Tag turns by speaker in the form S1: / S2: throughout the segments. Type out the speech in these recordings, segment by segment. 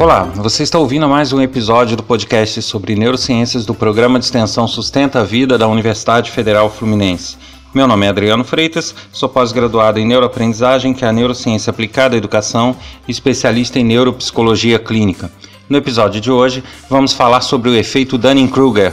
S1: Olá, você está ouvindo mais um episódio do podcast sobre neurociências do programa de extensão Sustenta a Vida da Universidade Federal Fluminense. Meu nome é Adriano Freitas, sou pós-graduado em neuroaprendizagem, que é a neurociência aplicada à educação, e especialista em neuropsicologia clínica. No episódio de hoje, vamos falar sobre o efeito Dunning-Kruger.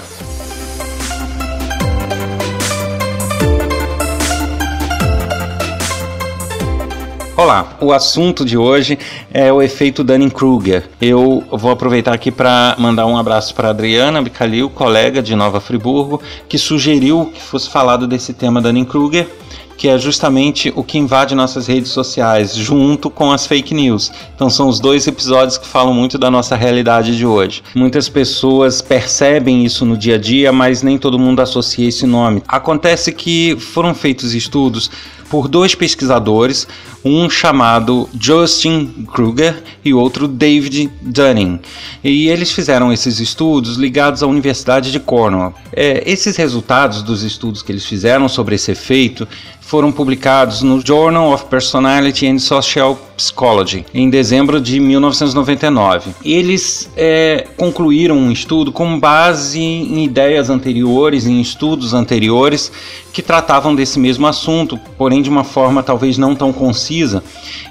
S1: Olá, o assunto de hoje é o efeito Dunning-Kruger. Eu vou aproveitar aqui para mandar um abraço para Adriana Bicalil, colega de Nova Friburgo, que sugeriu que fosse falado desse tema Dunning-Kruger que é justamente o que invade nossas redes sociais, junto com as fake news. Então são os dois episódios que falam muito da nossa realidade de hoje. Muitas pessoas percebem isso no dia a dia, mas nem todo mundo associa esse nome. Acontece que foram feitos estudos por dois pesquisadores, um chamado Justin Kruger e outro David Dunning. E eles fizeram esses estudos ligados à Universidade de Cornell. É, esses resultados dos estudos que eles fizeram sobre esse efeito foram publicados no Journal of Personality and Social Psychology em dezembro de 1999. Eles é, concluíram um estudo com base em ideias anteriores, em estudos anteriores que tratavam desse mesmo assunto, porém de uma forma talvez não tão concisa,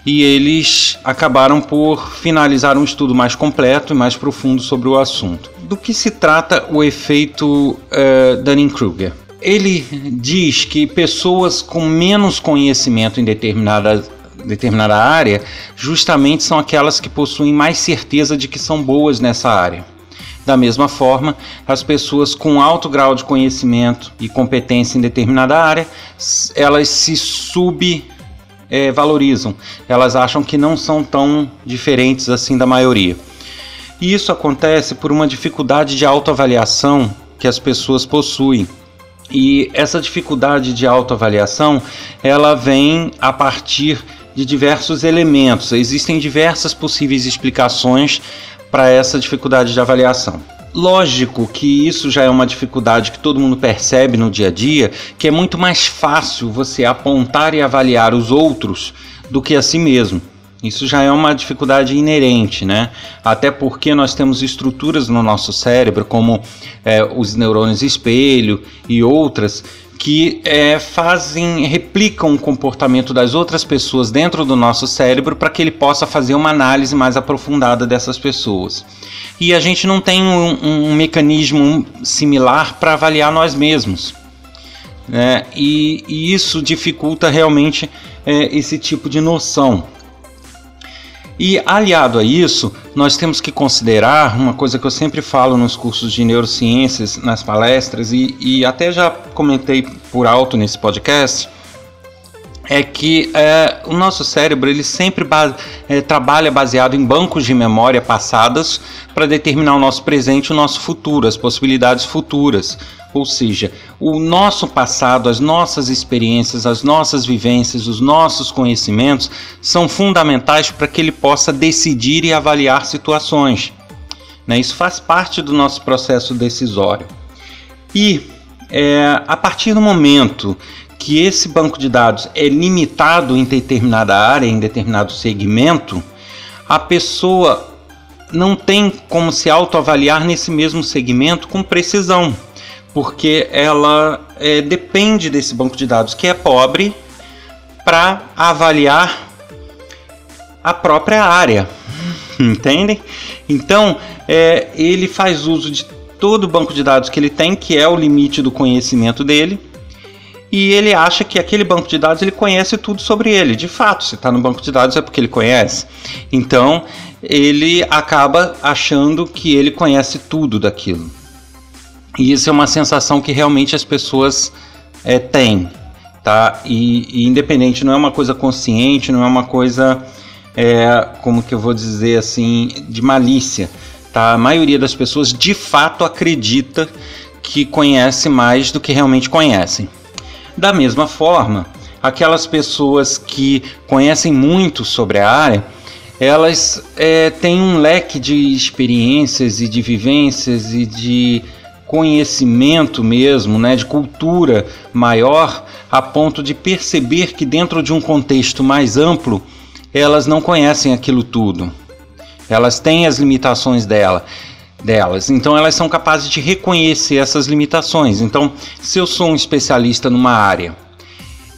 S1: e eles acabaram por finalizar um estudo mais completo e mais profundo sobre o assunto. Do que se trata o efeito uh, Dunning-Kruger? ele diz que pessoas com menos conhecimento em determinada, determinada área justamente são aquelas que possuem mais certeza de que são boas nessa área. Da mesma forma, as pessoas com alto grau de conhecimento e competência em determinada área, elas se subvalorizam, é, elas acham que não são tão diferentes assim da maioria. E isso acontece por uma dificuldade de autoavaliação que as pessoas possuem e essa dificuldade de autoavaliação, ela vem a partir de diversos elementos. Existem diversas possíveis explicações para essa dificuldade de avaliação. Lógico que isso já é uma dificuldade que todo mundo percebe no dia a dia, que é muito mais fácil você apontar e avaliar os outros do que a si mesmo. Isso já é uma dificuldade inerente, né? Até porque nós temos estruturas no nosso cérebro, como é, os neurônios espelho e outras, que é, fazem, replicam o comportamento das outras pessoas dentro do nosso cérebro para que ele possa fazer uma análise mais aprofundada dessas pessoas. E a gente não tem um, um mecanismo similar para avaliar nós mesmos. Né? E, e isso dificulta realmente é, esse tipo de noção. E aliado a isso, nós temos que considerar uma coisa que eu sempre falo nos cursos de neurociências, nas palestras, e, e até já comentei por alto nesse podcast, é que é, o nosso cérebro ele sempre ba é, trabalha baseado em bancos de memória passadas para determinar o nosso presente o nosso futuro, as possibilidades futuras. Ou seja, o nosso passado, as nossas experiências, as nossas vivências, os nossos conhecimentos são fundamentais para que ele possa decidir e avaliar situações. Né? Isso faz parte do nosso processo decisório. E é, a partir do momento que esse banco de dados é limitado em determinada área, em determinado segmento, a pessoa não tem como se autoavaliar nesse mesmo segmento com precisão porque ela é, depende desse banco de dados que é pobre para avaliar a própria área, entendem? Então é, ele faz uso de todo o banco de dados que ele tem, que é o limite do conhecimento dele, e ele acha que aquele banco de dados ele conhece tudo sobre ele. De fato, se está no banco de dados é porque ele conhece. Então ele acaba achando que ele conhece tudo daquilo. E isso é uma sensação que realmente as pessoas é, têm, tá? E, e, independente, não é uma coisa consciente, não é uma coisa, é, como que eu vou dizer assim, de malícia, tá? A maioria das pessoas de fato acredita que conhece mais do que realmente conhecem. Da mesma forma, aquelas pessoas que conhecem muito sobre a área, elas é, têm um leque de experiências e de vivências e de conhecimento mesmo, né, de cultura maior, a ponto de perceber que dentro de um contexto mais amplo, elas não conhecem aquilo tudo. elas têm as limitações dela, delas. Então elas são capazes de reconhecer essas limitações. Então, se eu sou um especialista numa área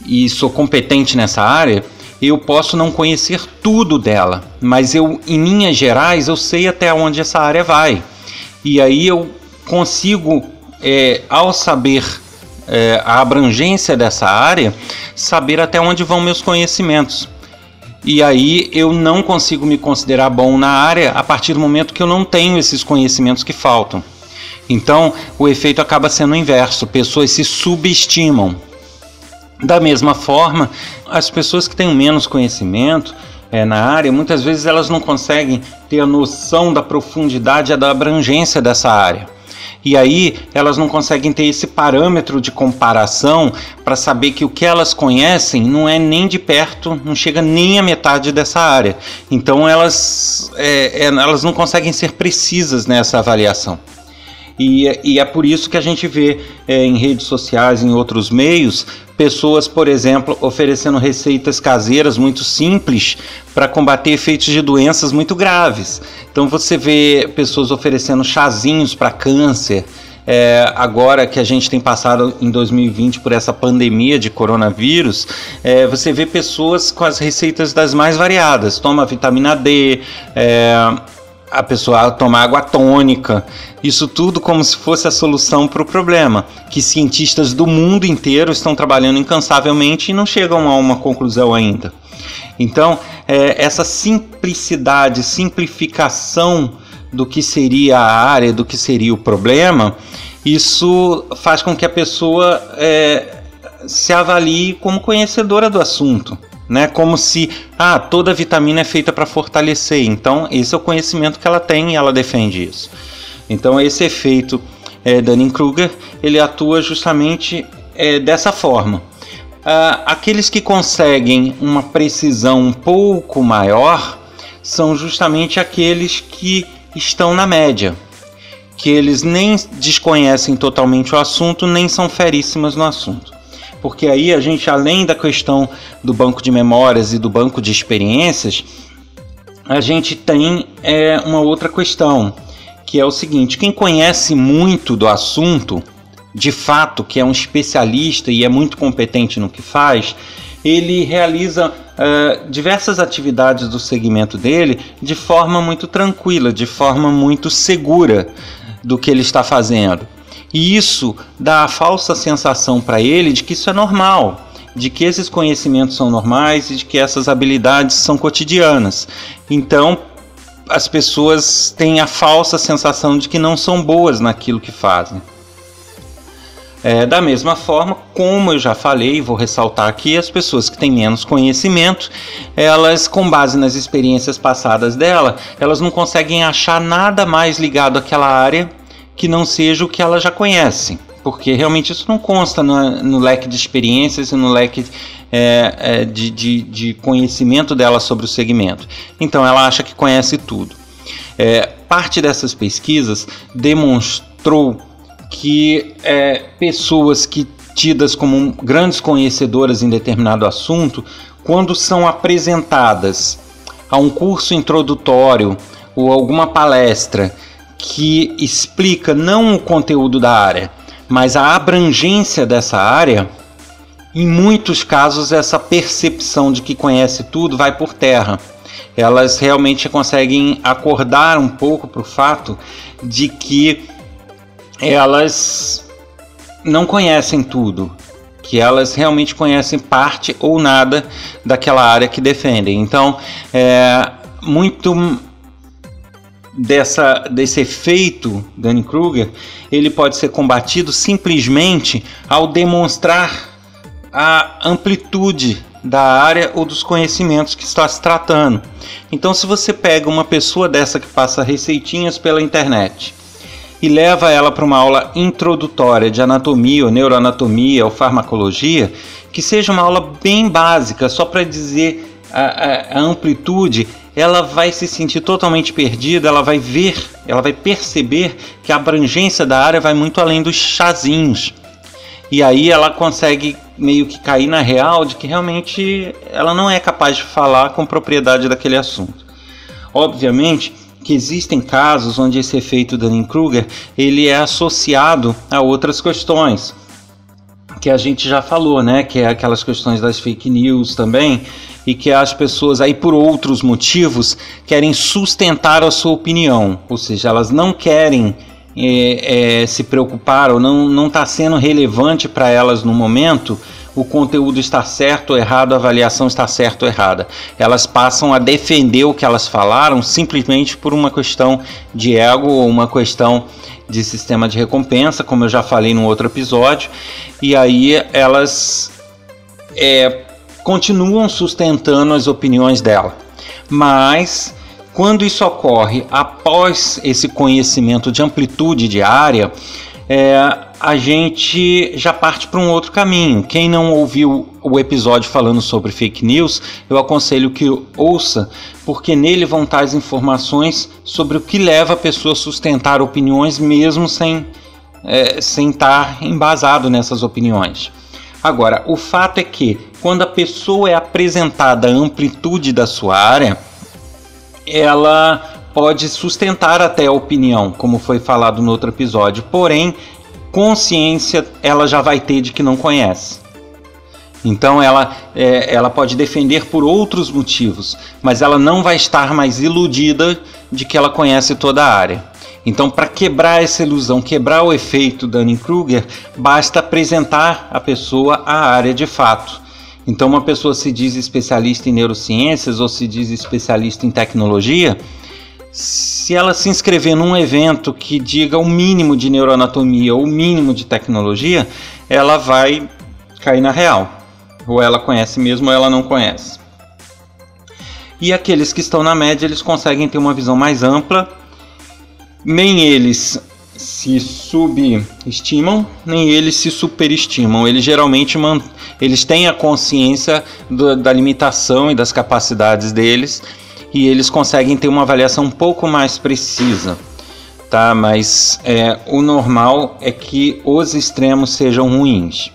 S1: e sou competente nessa área, eu posso não conhecer tudo dela, mas eu, em linhas gerais, eu sei até onde essa área vai. E aí eu consigo, é, ao saber é, a abrangência dessa área, saber até onde vão meus conhecimentos. E aí eu não consigo me considerar bom na área a partir do momento que eu não tenho esses conhecimentos que faltam. Então o efeito acaba sendo o inverso: pessoas se subestimam da mesma forma, as pessoas que têm menos conhecimento é, na área, muitas vezes elas não conseguem ter a noção da profundidade e da abrangência dessa área. E aí elas não conseguem ter esse parâmetro de comparação para saber que o que elas conhecem não é nem de perto, não chega nem a metade dessa área. Então elas, é, é, elas não conseguem ser precisas nessa avaliação. E, e, é por isso que a gente vê é, em redes sociais, em outros meios, pessoas, por exemplo, oferecendo receitas caseiras muito simples para combater efeitos de doenças muito graves. Então você vê pessoas oferecendo chazinhos para câncer. É, agora que a gente tem passado em 2020 por essa pandemia de coronavírus, é, você vê pessoas com as receitas das mais variadas. Toma vitamina D, é, a pessoa tomar água tônica, isso tudo como se fosse a solução para o problema, que cientistas do mundo inteiro estão trabalhando incansavelmente e não chegam a uma conclusão ainda. Então, é, essa simplicidade, simplificação do que seria a área, do que seria o problema, isso faz com que a pessoa é, se avalie como conhecedora do assunto né? Como se ah, toda vitamina é feita para fortalecer. Então, esse é o conhecimento que ela tem e ela defende isso. Então, esse efeito é, Dunning-Kruger ele atua justamente é, dessa forma. Ah, aqueles que conseguem uma precisão um pouco maior são justamente aqueles que estão na média, que eles nem desconhecem totalmente o assunto, nem são feríssimas no assunto porque aí a gente, além da questão do banco de memórias e do banco de experiências, a gente tem é, uma outra questão, que é o seguinte: quem conhece muito do assunto, de fato, que é um especialista e é muito competente no que faz, ele realiza uh, diversas atividades do segmento dele de forma muito tranquila, de forma muito segura do que ele está fazendo. E isso dá a falsa sensação para ele de que isso é normal, de que esses conhecimentos são normais e de que essas habilidades são cotidianas. Então, as pessoas têm a falsa sensação de que não são boas naquilo que fazem. É, da mesma forma, como eu já falei, vou ressaltar aqui, as pessoas que têm menos conhecimento, elas, com base nas experiências passadas dela, elas não conseguem achar nada mais ligado àquela área que não seja o que ela já conhece, porque realmente isso não consta no, no leque de experiências e no leque é, é, de, de, de, conhecimento dela sobre o segmento. Então ela acha que conhece tudo. É, parte dessas pesquisas demonstrou que é, pessoas que tidas como grandes conhecedoras em determinado assunto, quando são apresentadas a um curso introdutório ou alguma palestra que explica não o conteúdo da área, mas a abrangência dessa área, em muitos casos essa percepção de que conhece tudo vai por terra. Elas realmente conseguem acordar um pouco para o fato de que elas não conhecem tudo, que elas realmente conhecem parte ou nada daquela área que defendem. Então, é muito dessa, desse efeito Dunning-Kruger, ele pode ser combatido simplesmente ao demonstrar a amplitude da área ou dos conhecimentos que está se tratando. Então, se você pega uma pessoa dessa que passa receitinhas pela internet e leva ela para uma aula introdutória de anatomia ou neuroanatomia ou farmacologia, que seja uma aula bem básica, só para dizer a, a, a amplitude ela vai se sentir totalmente perdida, ela vai ver, ela vai perceber que a abrangência da área vai muito além dos chazinhos. E aí ela consegue meio que cair na real de que realmente ela não é capaz de falar com propriedade daquele assunto. Obviamente que existem casos onde esse efeito Dunning-Kruger ele é associado a outras questões que a gente já falou, né? Que é aquelas questões das fake news também e que as pessoas aí por outros motivos querem sustentar a sua opinião, ou seja, elas não querem é, é, se preocupar ou não está sendo relevante para elas no momento o conteúdo está certo ou errado, a avaliação está certa ou errada. Elas passam a defender o que elas falaram simplesmente por uma questão de ego ou uma questão de sistema de recompensa, como eu já falei no outro episódio, e aí elas é, continuam sustentando as opiniões dela. Mas quando isso ocorre após esse conhecimento de amplitude de área, é, a gente já parte para um outro caminho. Quem não ouviu o episódio falando sobre fake news, eu aconselho que ouça, porque nele vão estar as informações sobre o que leva a pessoa a sustentar opiniões mesmo sem, é, sem estar embasado nessas opiniões. Agora, o fato é que quando a pessoa é apresentada a amplitude da sua área, ela pode sustentar até a opinião, como foi falado no outro episódio, porém consciência ela já vai ter de que não conhece. Então ela, é, ela pode defender por outros motivos, mas ela não vai estar mais iludida de que ela conhece toda a área. Então, para quebrar essa ilusão, quebrar o efeito Dunning-Kruger, basta apresentar a pessoa à área de fato. Então, uma pessoa se diz especialista em neurociências ou se diz especialista em tecnologia, se ela se inscrever num evento que diga o mínimo de neuroanatomia ou o mínimo de tecnologia, ela vai cair na real. Ou ela conhece mesmo ou ela não conhece. E aqueles que estão na média, eles conseguem ter uma visão mais ampla. Nem eles se subestimam, nem eles se superestimam. Eles geralmente eles têm a consciência do, da limitação e das capacidades deles e eles conseguem ter uma avaliação um pouco mais precisa, tá? Mas é, o normal é que os extremos sejam ruins.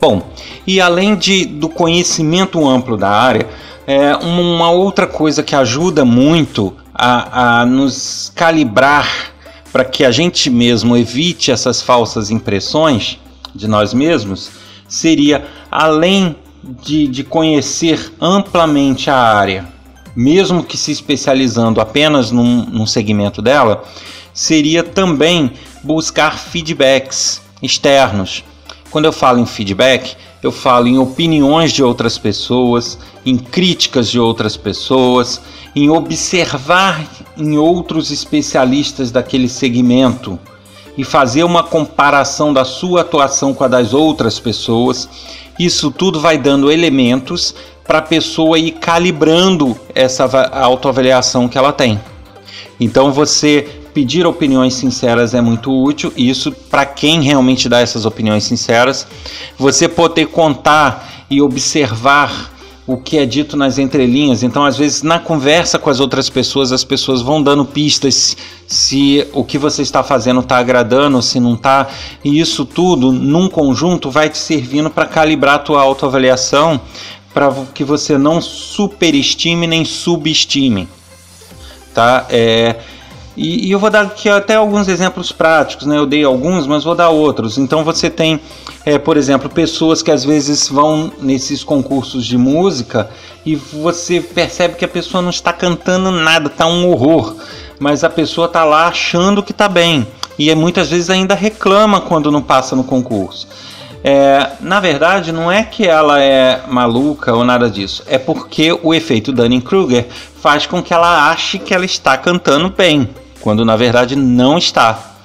S1: Bom, e além de, do conhecimento amplo da área, é, uma outra coisa que ajuda muito a, a nos calibrar para que a gente mesmo evite essas falsas impressões de nós mesmos seria além de, de conhecer amplamente a área mesmo que se especializando apenas num, num segmento dela, seria também buscar feedbacks externos. Quando eu falo em feedback, eu falo em opiniões de outras pessoas, em críticas de outras pessoas, em observar em outros especialistas daquele segmento e fazer uma comparação da sua atuação com a das outras pessoas. Isso tudo vai dando elementos para a pessoa ir calibrando essa autoavaliação que ela tem. Então você pedir opiniões sinceras é muito útil, isso para quem realmente dá essas opiniões sinceras. Você poder contar e observar o que é dito nas entrelinhas. Então, às vezes, na conversa com as outras pessoas, as pessoas vão dando pistas se o que você está fazendo está agradando, se não está. E isso tudo, num conjunto, vai te servindo para calibrar a tua autoavaliação para que você não superestime nem subestime, tá? É, e, e, eu vou dar aqui até alguns exemplos práticos, né? Eu dei alguns, mas vou dar outros. Então você tem, é, por exemplo, pessoas que às vezes vão nesses concursos de música e você percebe que a pessoa não está cantando nada, tá um horror, mas a pessoa está lá achando que está bem e muitas vezes ainda reclama quando não passa no concurso. É, na verdade, não é que ela é maluca ou nada disso, é porque o efeito Dunning-Kruger faz com que ela ache que ela está cantando bem, quando na verdade não está.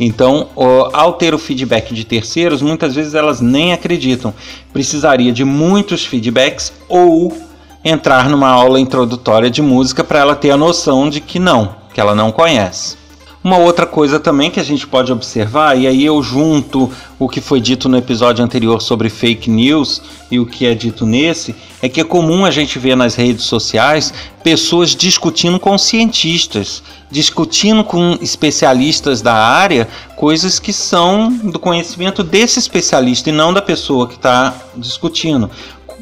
S1: Então, ao ter o feedback de terceiros, muitas vezes elas nem acreditam. Precisaria de muitos feedbacks ou entrar numa aula introdutória de música para ela ter a noção de que não, que ela não conhece. Uma outra coisa também que a gente pode observar, e aí eu junto o que foi dito no episódio anterior sobre fake news e o que é dito nesse, é que é comum a gente ver nas redes sociais pessoas discutindo com cientistas, discutindo com especialistas da área coisas que são do conhecimento desse especialista e não da pessoa que está discutindo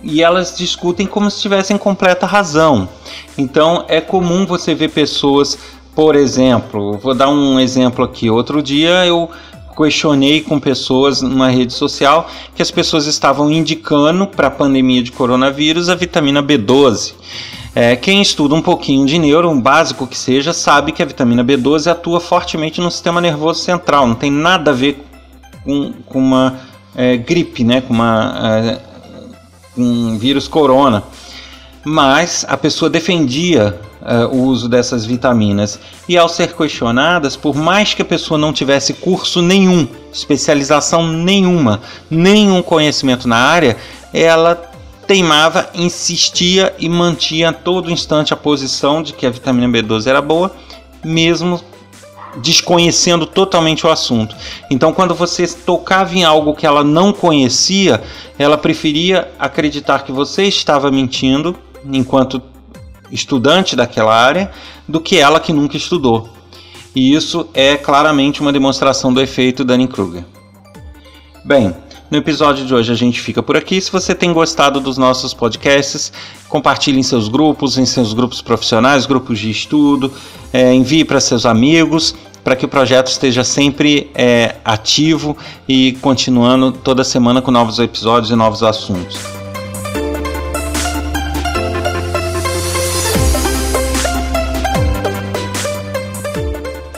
S1: e elas discutem como se tivessem completa razão. Então é comum você ver pessoas, por exemplo, vou dar um exemplo aqui. Outro dia eu questionei com pessoas numa rede social que as pessoas estavam indicando para a pandemia de coronavírus a vitamina B12. É, quem estuda um pouquinho de neuro, um básico que seja, sabe que a vitamina B12 atua fortemente no sistema nervoso central, não tem nada a ver com, com uma é, gripe, né, com uma, é, um vírus corona. Mas a pessoa defendia é, o uso dessas vitaminas e, ao ser questionadas, por mais que a pessoa não tivesse curso nenhum, especialização nenhuma, nenhum conhecimento na área, ela teimava, insistia e mantinha a todo instante a posição de que a vitamina B12 era boa, mesmo desconhecendo totalmente o assunto. Então, quando você tocava em algo que ela não conhecia, ela preferia acreditar que você estava mentindo enquanto estudante daquela área do que ela que nunca estudou. E isso é claramente uma demonstração do efeito Dunning-Kruger. Bem, no episódio de hoje a gente fica por aqui. Se você tem gostado dos nossos podcasts, compartilhe em seus grupos, em seus grupos profissionais, grupos de estudo, é, envie para seus amigos, para que o projeto esteja sempre é, ativo e continuando toda semana com novos episódios e novos assuntos.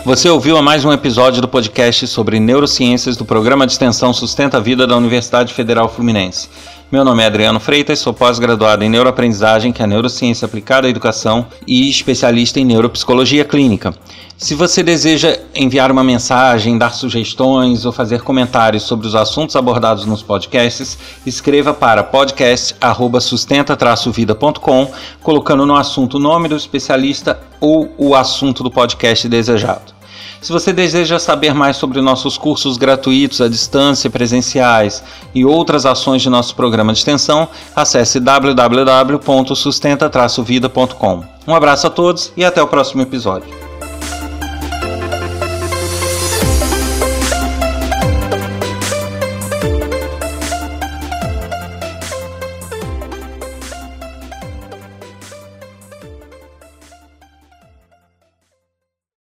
S1: Você ouviu a mais um episódio do podcast sobre neurociências do programa de extensão Sustenta a Vida da Universidade Federal Fluminense. Meu nome é Adriano Freitas, sou pós-graduado em neuroaprendizagem, que é a neurociência aplicada à educação, e especialista em neuropsicologia clínica. Se você deseja enviar uma mensagem, dar sugestões ou fazer comentários sobre os assuntos abordados nos podcasts, escreva para podcast@sustenta-vida.com, colocando no assunto o nome do especialista ou o assunto do podcast desejado. Se você deseja saber mais sobre nossos cursos gratuitos à distância, presenciais e outras ações de nosso programa de extensão, acesse www.sustenta-vida.com. Um abraço a todos e até o próximo episódio.